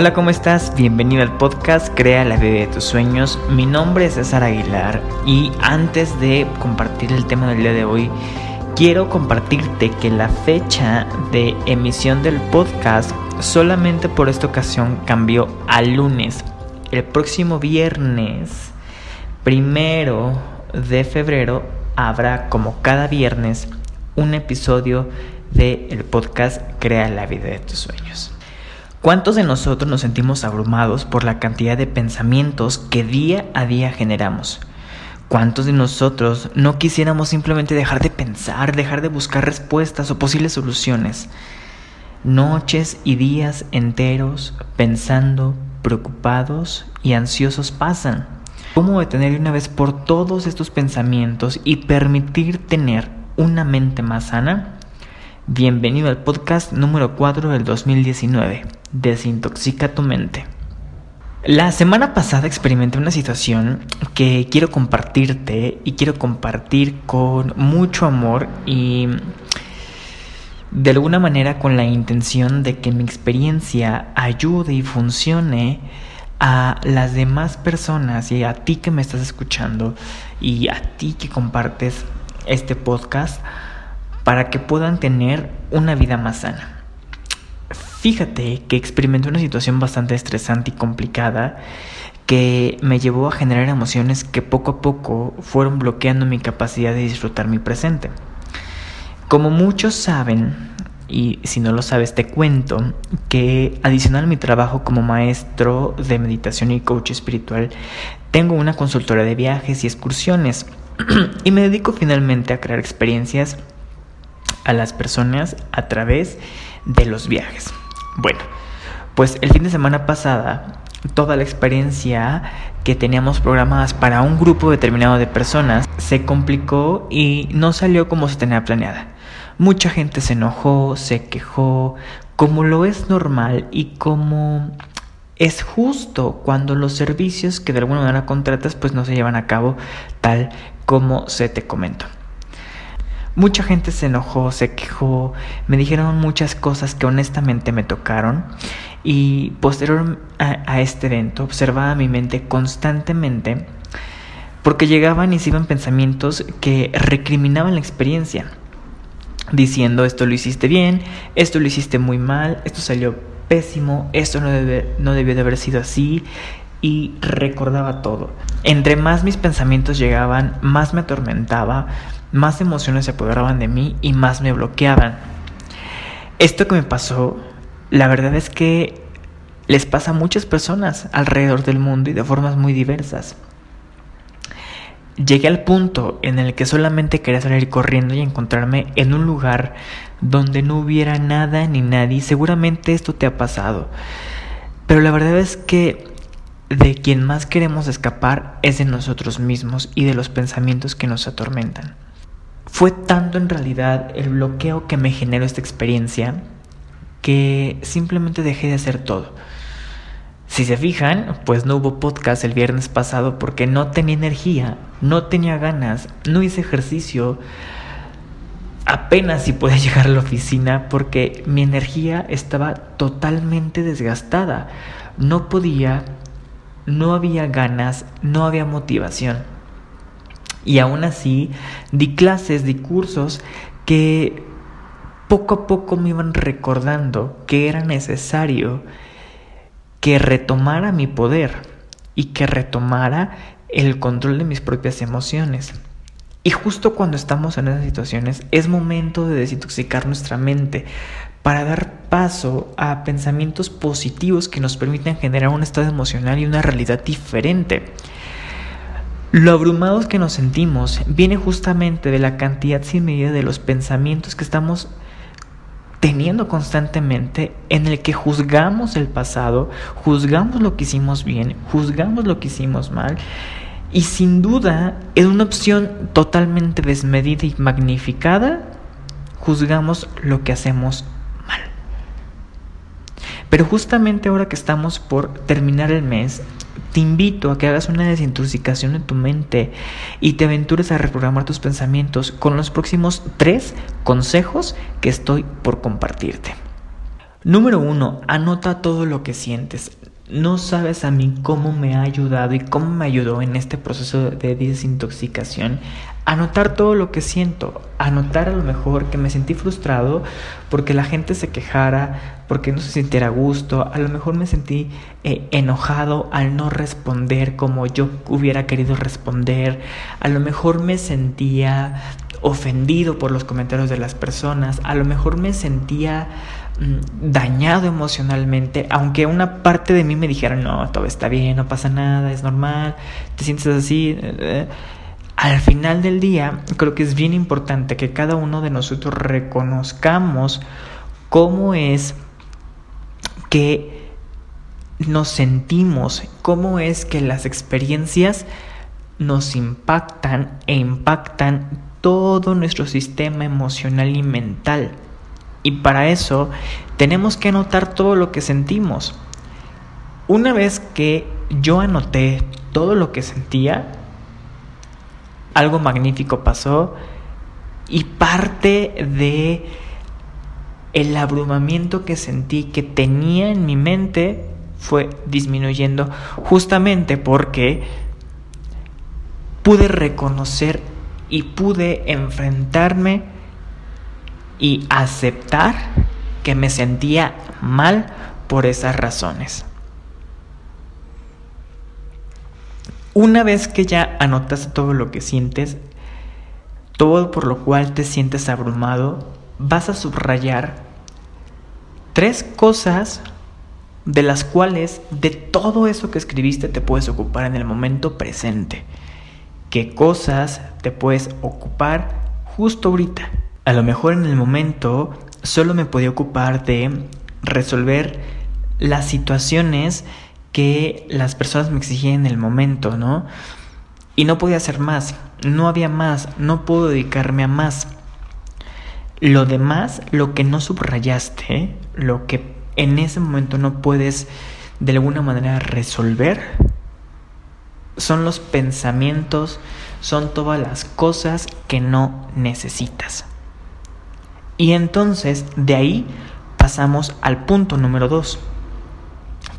Hola, ¿cómo estás? Bienvenido al podcast Crea la vida de tus sueños. Mi nombre es César Aguilar y antes de compartir el tema del día de hoy, quiero compartirte que la fecha de emisión del podcast solamente por esta ocasión cambió a lunes. El próximo viernes, primero de febrero, habrá como cada viernes un episodio del podcast Crea la vida de tus sueños. ¿Cuántos de nosotros nos sentimos abrumados por la cantidad de pensamientos que día a día generamos? ¿Cuántos de nosotros no quisiéramos simplemente dejar de pensar, dejar de buscar respuestas o posibles soluciones? Noches y días enteros pensando, preocupados y ansiosos pasan. ¿Cómo detener una vez por todos estos pensamientos y permitir tener una mente más sana? Bienvenido al podcast número 4 del 2019. Desintoxica tu mente. La semana pasada experimenté una situación que quiero compartirte y quiero compartir con mucho amor y de alguna manera con la intención de que mi experiencia ayude y funcione a las demás personas y a ti que me estás escuchando y a ti que compartes este podcast para que puedan tener una vida más sana. Fíjate que experimenté una situación bastante estresante y complicada que me llevó a generar emociones que poco a poco fueron bloqueando mi capacidad de disfrutar mi presente. Como muchos saben, y si no lo sabes te cuento, que adicional a mi trabajo como maestro de meditación y coach espiritual, tengo una consultora de viajes y excursiones y me dedico finalmente a crear experiencias a las personas a través de los viajes. Bueno, pues el fin de semana pasada, toda la experiencia que teníamos programadas para un grupo determinado de personas se complicó y no salió como se tenía planeada. Mucha gente se enojó, se quejó, como lo es normal y como es justo cuando los servicios que de alguna manera contratas pues no se llevan a cabo tal como se te comentó. Mucha gente se enojó, se quejó, me dijeron muchas cosas que honestamente me tocaron y posterior a, este evento observaba mi mente constantemente porque llegaban y se iban pensamientos que recriminaban la experiencia, diciendo esto lo hiciste bien, esto lo hiciste muy mal, esto salió pésimo, esto no, no debió de haber sido así y recordaba todo. Entre más mis pensamientos llegaban, más me atormentaba, más emociones se apoderaban de mí y más me bloqueaban. Esto que me pasó, la verdad es que les pasa a muchas personas alrededor del mundo y de formas muy diversas. Llegué al punto en el que solamente quería salir corriendo y encontrarme en un lugar donde no hubiera nada ni nadie. Seguramente esto te ha pasado. Pero la verdad es que de quien más queremos escapar es de nosotros mismos y de los pensamientos que nos atormentan. Fue tanto en realidad el bloqueo que me generó esta experiencia que simplemente dejé de hacer todo. Si se fijan, pues no hubo podcast el viernes pasado porque no tenía energía, no tenía ganas, no hice ejercicio, apenas si podía llegar a la oficina porque mi energía estaba totalmente desgastada. No podía, no había ganas, no había motivación. Y aún así di clases, di cursos que poco a poco me iban recordando que era necesario que retomara mi poder y que retomara el control de mis propias emociones. Y justo cuando estamos en esas situaciones es momento de desintoxicar nuestra mente para dar paso a pensamientos positivos que nos permitan generar un estado emocional y una realidad diferente. Lo abrumados que nos sentimos viene justamente de la cantidad sin medida de los pensamientos que estamos teniendo constantemente en el que juzgamos el pasado, juzgamos lo que hicimos bien, juzgamos lo que hicimos mal y sin duda en una opción totalmente desmedida y magnificada, juzgamos lo que hacemos. Pero justamente ahora que estamos por terminar el mes, te invito a que hagas una desintoxicación en tu mente y te aventures a reprogramar tus pensamientos con los próximos tres consejos que estoy por compartirte. Número uno, anota todo lo que sientes. No sabes a mí cómo me ha ayudado y cómo me ayudó en este proceso de desintoxicación. Anotar todo lo que siento. Anotar a lo mejor que me sentí frustrado porque la gente se quejara, porque no se sintiera a gusto. A lo mejor me sentí eh, enojado al no responder como yo hubiera querido responder. A lo mejor me sentía ofendido por los comentarios de las personas. A lo mejor me sentía Mm, dañado emocionalmente, aunque una parte de mí me dijera, no, todo está bien, no pasa nada, es normal, te sientes así. Eh, eh, al final del día, creo que es bien importante que cada uno de nosotros reconozcamos cómo es que nos sentimos, cómo es que las experiencias nos impactan e impactan todo nuestro sistema emocional y mental. Y para eso tenemos que anotar todo lo que sentimos. Una vez que yo anoté todo lo que sentía, algo magnífico pasó y parte de el abrumamiento que sentí que tenía en mi mente fue disminuyendo justamente porque pude reconocer y pude enfrentarme y aceptar que me sentía mal por esas razones. Una vez que ya anotas todo lo que sientes, todo por lo cual te sientes abrumado, vas a subrayar tres cosas de las cuales de todo eso que escribiste te puedes ocupar en el momento presente. ¿Qué cosas te puedes ocupar justo ahorita? a lo mejor en el momento solo me podía ocupar de resolver las situaciones que las personas me exigían en el momento, ¿no? Y no podía hacer más, no había más, no puedo dedicarme a más. Lo demás, lo que no subrayaste, lo que en ese momento no puedes de alguna manera resolver, son los pensamientos, son todas las cosas que no necesitas. Y entonces de ahí pasamos al punto número dos,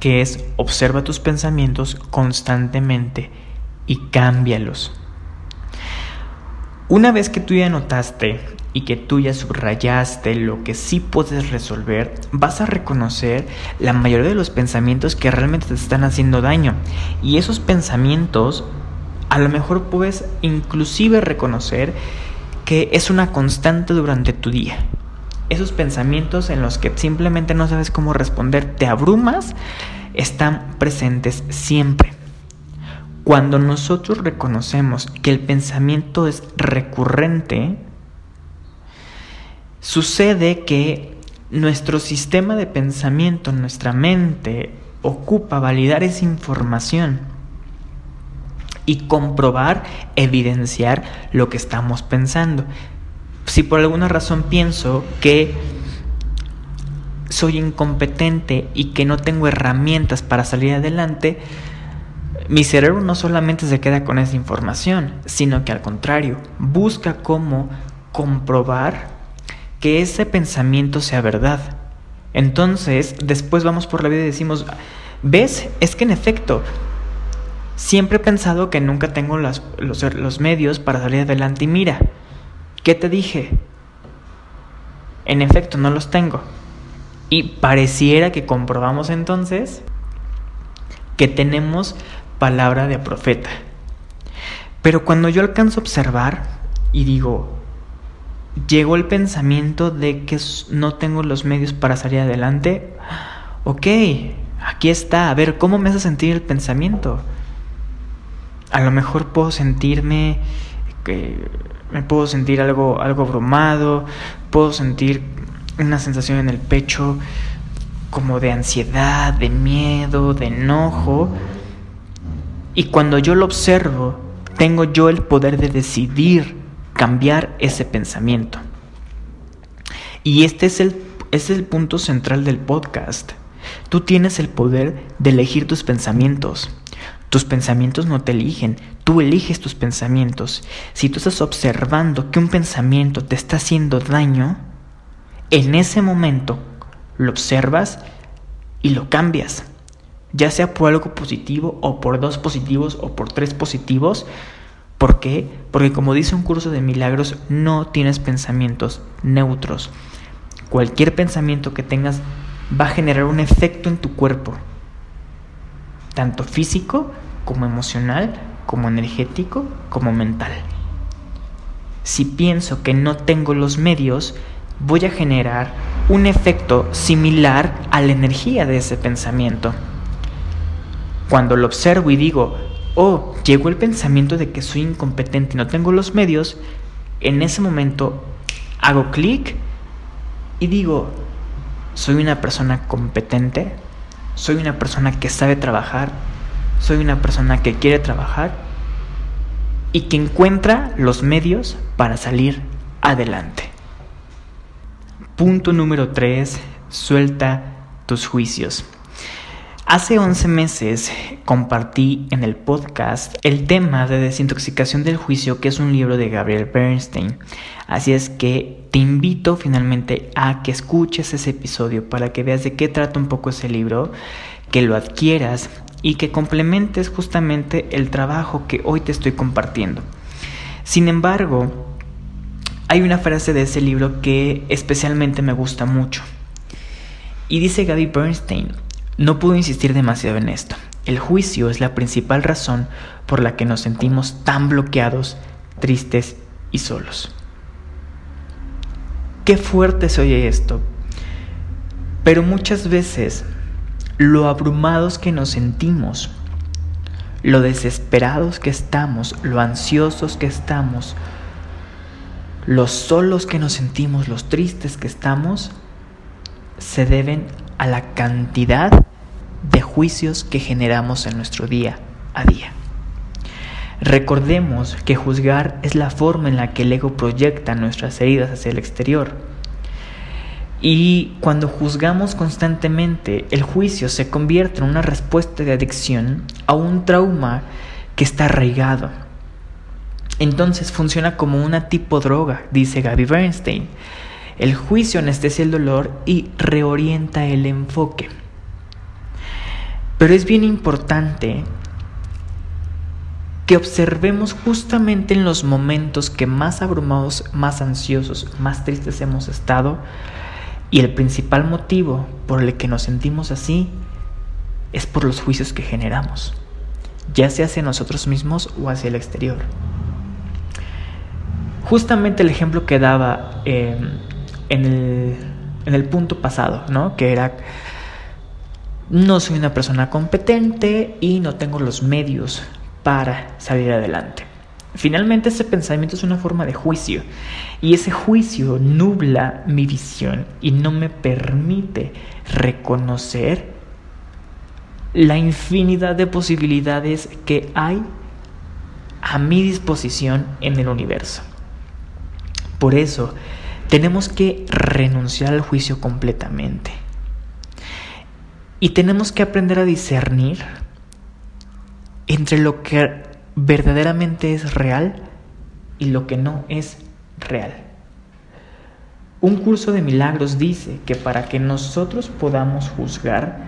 que es observa tus pensamientos constantemente y cámbialos. Una vez que tú ya notaste y que tú ya subrayaste lo que sí puedes resolver, vas a reconocer la mayoría de los pensamientos que realmente te están haciendo daño. Y esos pensamientos, a lo mejor puedes inclusive reconocer que es una constante durante tu día. Esos pensamientos en los que simplemente no sabes cómo responder, te abrumas, están presentes siempre. Cuando nosotros reconocemos que el pensamiento es recurrente, sucede que nuestro sistema de pensamiento, nuestra mente, ocupa validar esa información y comprobar, evidenciar lo que estamos pensando. Si por alguna razón pienso que soy incompetente y que no tengo herramientas para salir adelante, mi cerebro no solamente se queda con esa información, sino que al contrario, busca cómo comprobar que ese pensamiento sea verdad. Entonces, después vamos por la vida y decimos, ¿ves? Es que en efecto, Siempre he pensado que nunca tengo los, los medios para salir adelante y mira, ¿qué te dije? En efecto, no los tengo. Y pareciera que comprobamos entonces que tenemos palabra de profeta. Pero cuando yo alcanzo a observar y digo, llegó el pensamiento de que no tengo los medios para salir adelante, ok, aquí está, a ver, ¿cómo me hace sentir el pensamiento? a lo mejor puedo sentirme me puedo sentir algo algo abrumado, puedo sentir una sensación en el pecho como de ansiedad, de miedo, de enojo. Y cuando yo lo observo, tengo yo el poder de decidir cambiar ese pensamiento. Y este es el, es el punto central del podcast. Tú tienes el poder de elegir tus pensamientos. Tus pensamientos no te eligen, tú eliges tus pensamientos. Si tú estás observando que un pensamiento te está haciendo daño, en ese momento lo observas y lo cambias. Ya sea por algo positivo o por dos positivos o por tres positivos. ¿Por qué? Porque como dice un curso de milagros, no tienes pensamientos neutros. Cualquier pensamiento que tengas va a generar un efecto en tu cuerpo, tanto físico como emocional, como energético, como mental. Si pienso que no tengo los medios, voy a generar un efecto similar a la energía de ese pensamiento. Cuando lo observo y digo, oh, llegó el pensamiento de que soy incompetente y no tengo los medios, en ese momento hago clic y digo, soy una persona competente, soy una persona que sabe trabajar, soy una persona que quiere trabajar y que encuentra los medios para salir adelante. Punto número 3. Suelta tus juicios. Hace 11 meses compartí en el podcast el tema de desintoxicación del juicio, que es un libro de Gabriel Bernstein. Así es que te invito finalmente a que escuches ese episodio para que veas de qué trata un poco ese libro, que lo adquieras y que complementes justamente el trabajo que hoy te estoy compartiendo. Sin embargo, hay una frase de ese libro que especialmente me gusta mucho. Y dice Gaby Bernstein, no puedo insistir demasiado en esto. El juicio es la principal razón por la que nos sentimos tan bloqueados, tristes y solos. Qué fuerte se oye esto, pero muchas veces lo abrumados que nos sentimos, lo desesperados que estamos, lo ansiosos que estamos, los solos que nos sentimos, los tristes que estamos, se deben a la cantidad de juicios que generamos en nuestro día a día. Recordemos que juzgar es la forma en la que el ego proyecta nuestras heridas hacia el exterior. Y cuando juzgamos constantemente, el juicio se convierte en una respuesta de adicción a un trauma que está arraigado. Entonces funciona como una tipo droga, dice Gaby Bernstein. El juicio anestesia el dolor y reorienta el enfoque. Pero es bien importante que observemos justamente en los momentos que más abrumados, más ansiosos, más tristes hemos estado, y el principal motivo por el que nos sentimos así es por los juicios que generamos, ya sea hacia nosotros mismos o hacia el exterior. Justamente el ejemplo que daba em, en, el, en el punto pasado, ¿no? Que era no soy una persona competente y no tengo los medios para salir adelante. Finalmente ese pensamiento es una forma de juicio y ese juicio nubla mi visión y no me permite reconocer la infinidad de posibilidades que hay a mi disposición en el universo. Por eso tenemos que renunciar al juicio completamente. Y tenemos que aprender a discernir entre lo que verdaderamente es real y lo que no es real. Un curso de milagros dice que para que nosotros podamos juzgar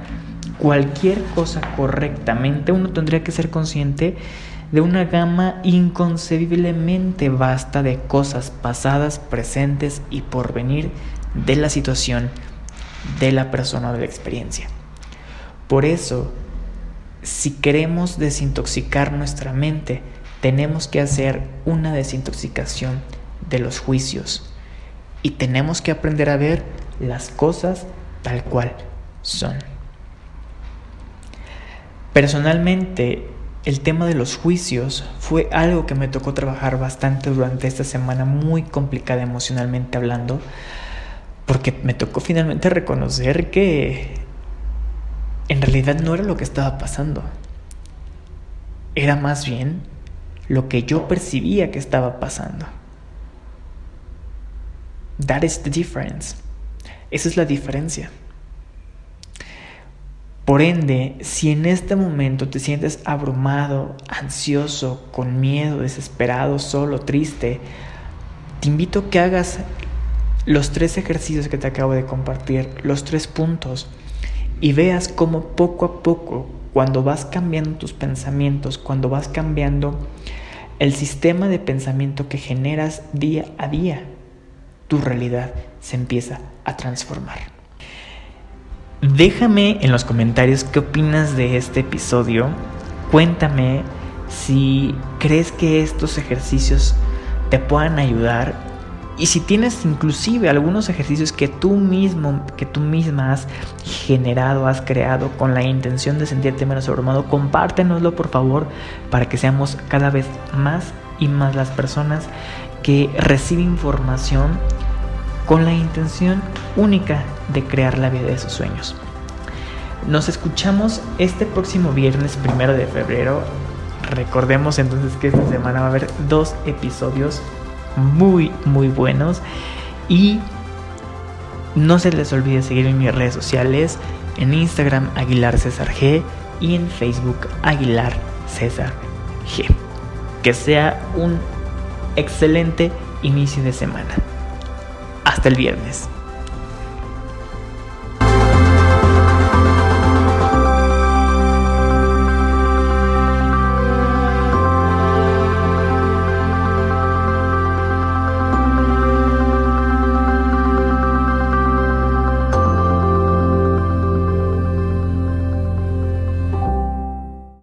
cualquier cosa correctamente, uno tendría que ser consciente de una gama inconcebiblemente vasta de cosas pasadas, presentes y por venir de la situación, de la persona o de la experiencia. Por eso, si queremos desintoxicar nuestra mente, tenemos que hacer una desintoxicación de los juicios y tenemos que aprender a ver las cosas tal cual son. Personalmente, el tema de los juicios fue algo que me tocó trabajar bastante durante esta semana muy complicada emocionalmente hablando, porque me tocó finalmente reconocer que en realidad no era lo que estaba pasando. Era más bien lo que yo percibía que estaba pasando. That is the difference. Esa es la diferencia. Por ende, si en este momento te sientes abrumado, ansioso, con miedo, desesperado, solo, triste, te invito a que hagas los tres ejercicios que te acabo de compartir, los tres puntos, y veas cómo poco a poco, cuando vas cambiando tus pensamientos, cuando vas cambiando el sistema de pensamiento que generas día a día, tu realidad se empieza a transformar. Déjame en los comentarios qué opinas de este episodio. Cuéntame si crees que estos ejercicios te puedan ayudar y si tienes inclusive algunos ejercicios que tú mismo, que tú misma has generado, has creado con la intención de sentirte menos abrumado, compártenoslo por favor para que seamos cada vez más y más las personas que reciben información con la intención única de crear la vida de sus sueños. Nos escuchamos este próximo viernes primero de febrero Recordemos entonces que esta semana va a haber dos episodios muy, muy buenos. Y no se les olvide seguir en mis redes sociales, en Instagram Aguilar César G y en Facebook Aguilar César G. Que sea un excelente inicio de semana. Hasta el viernes.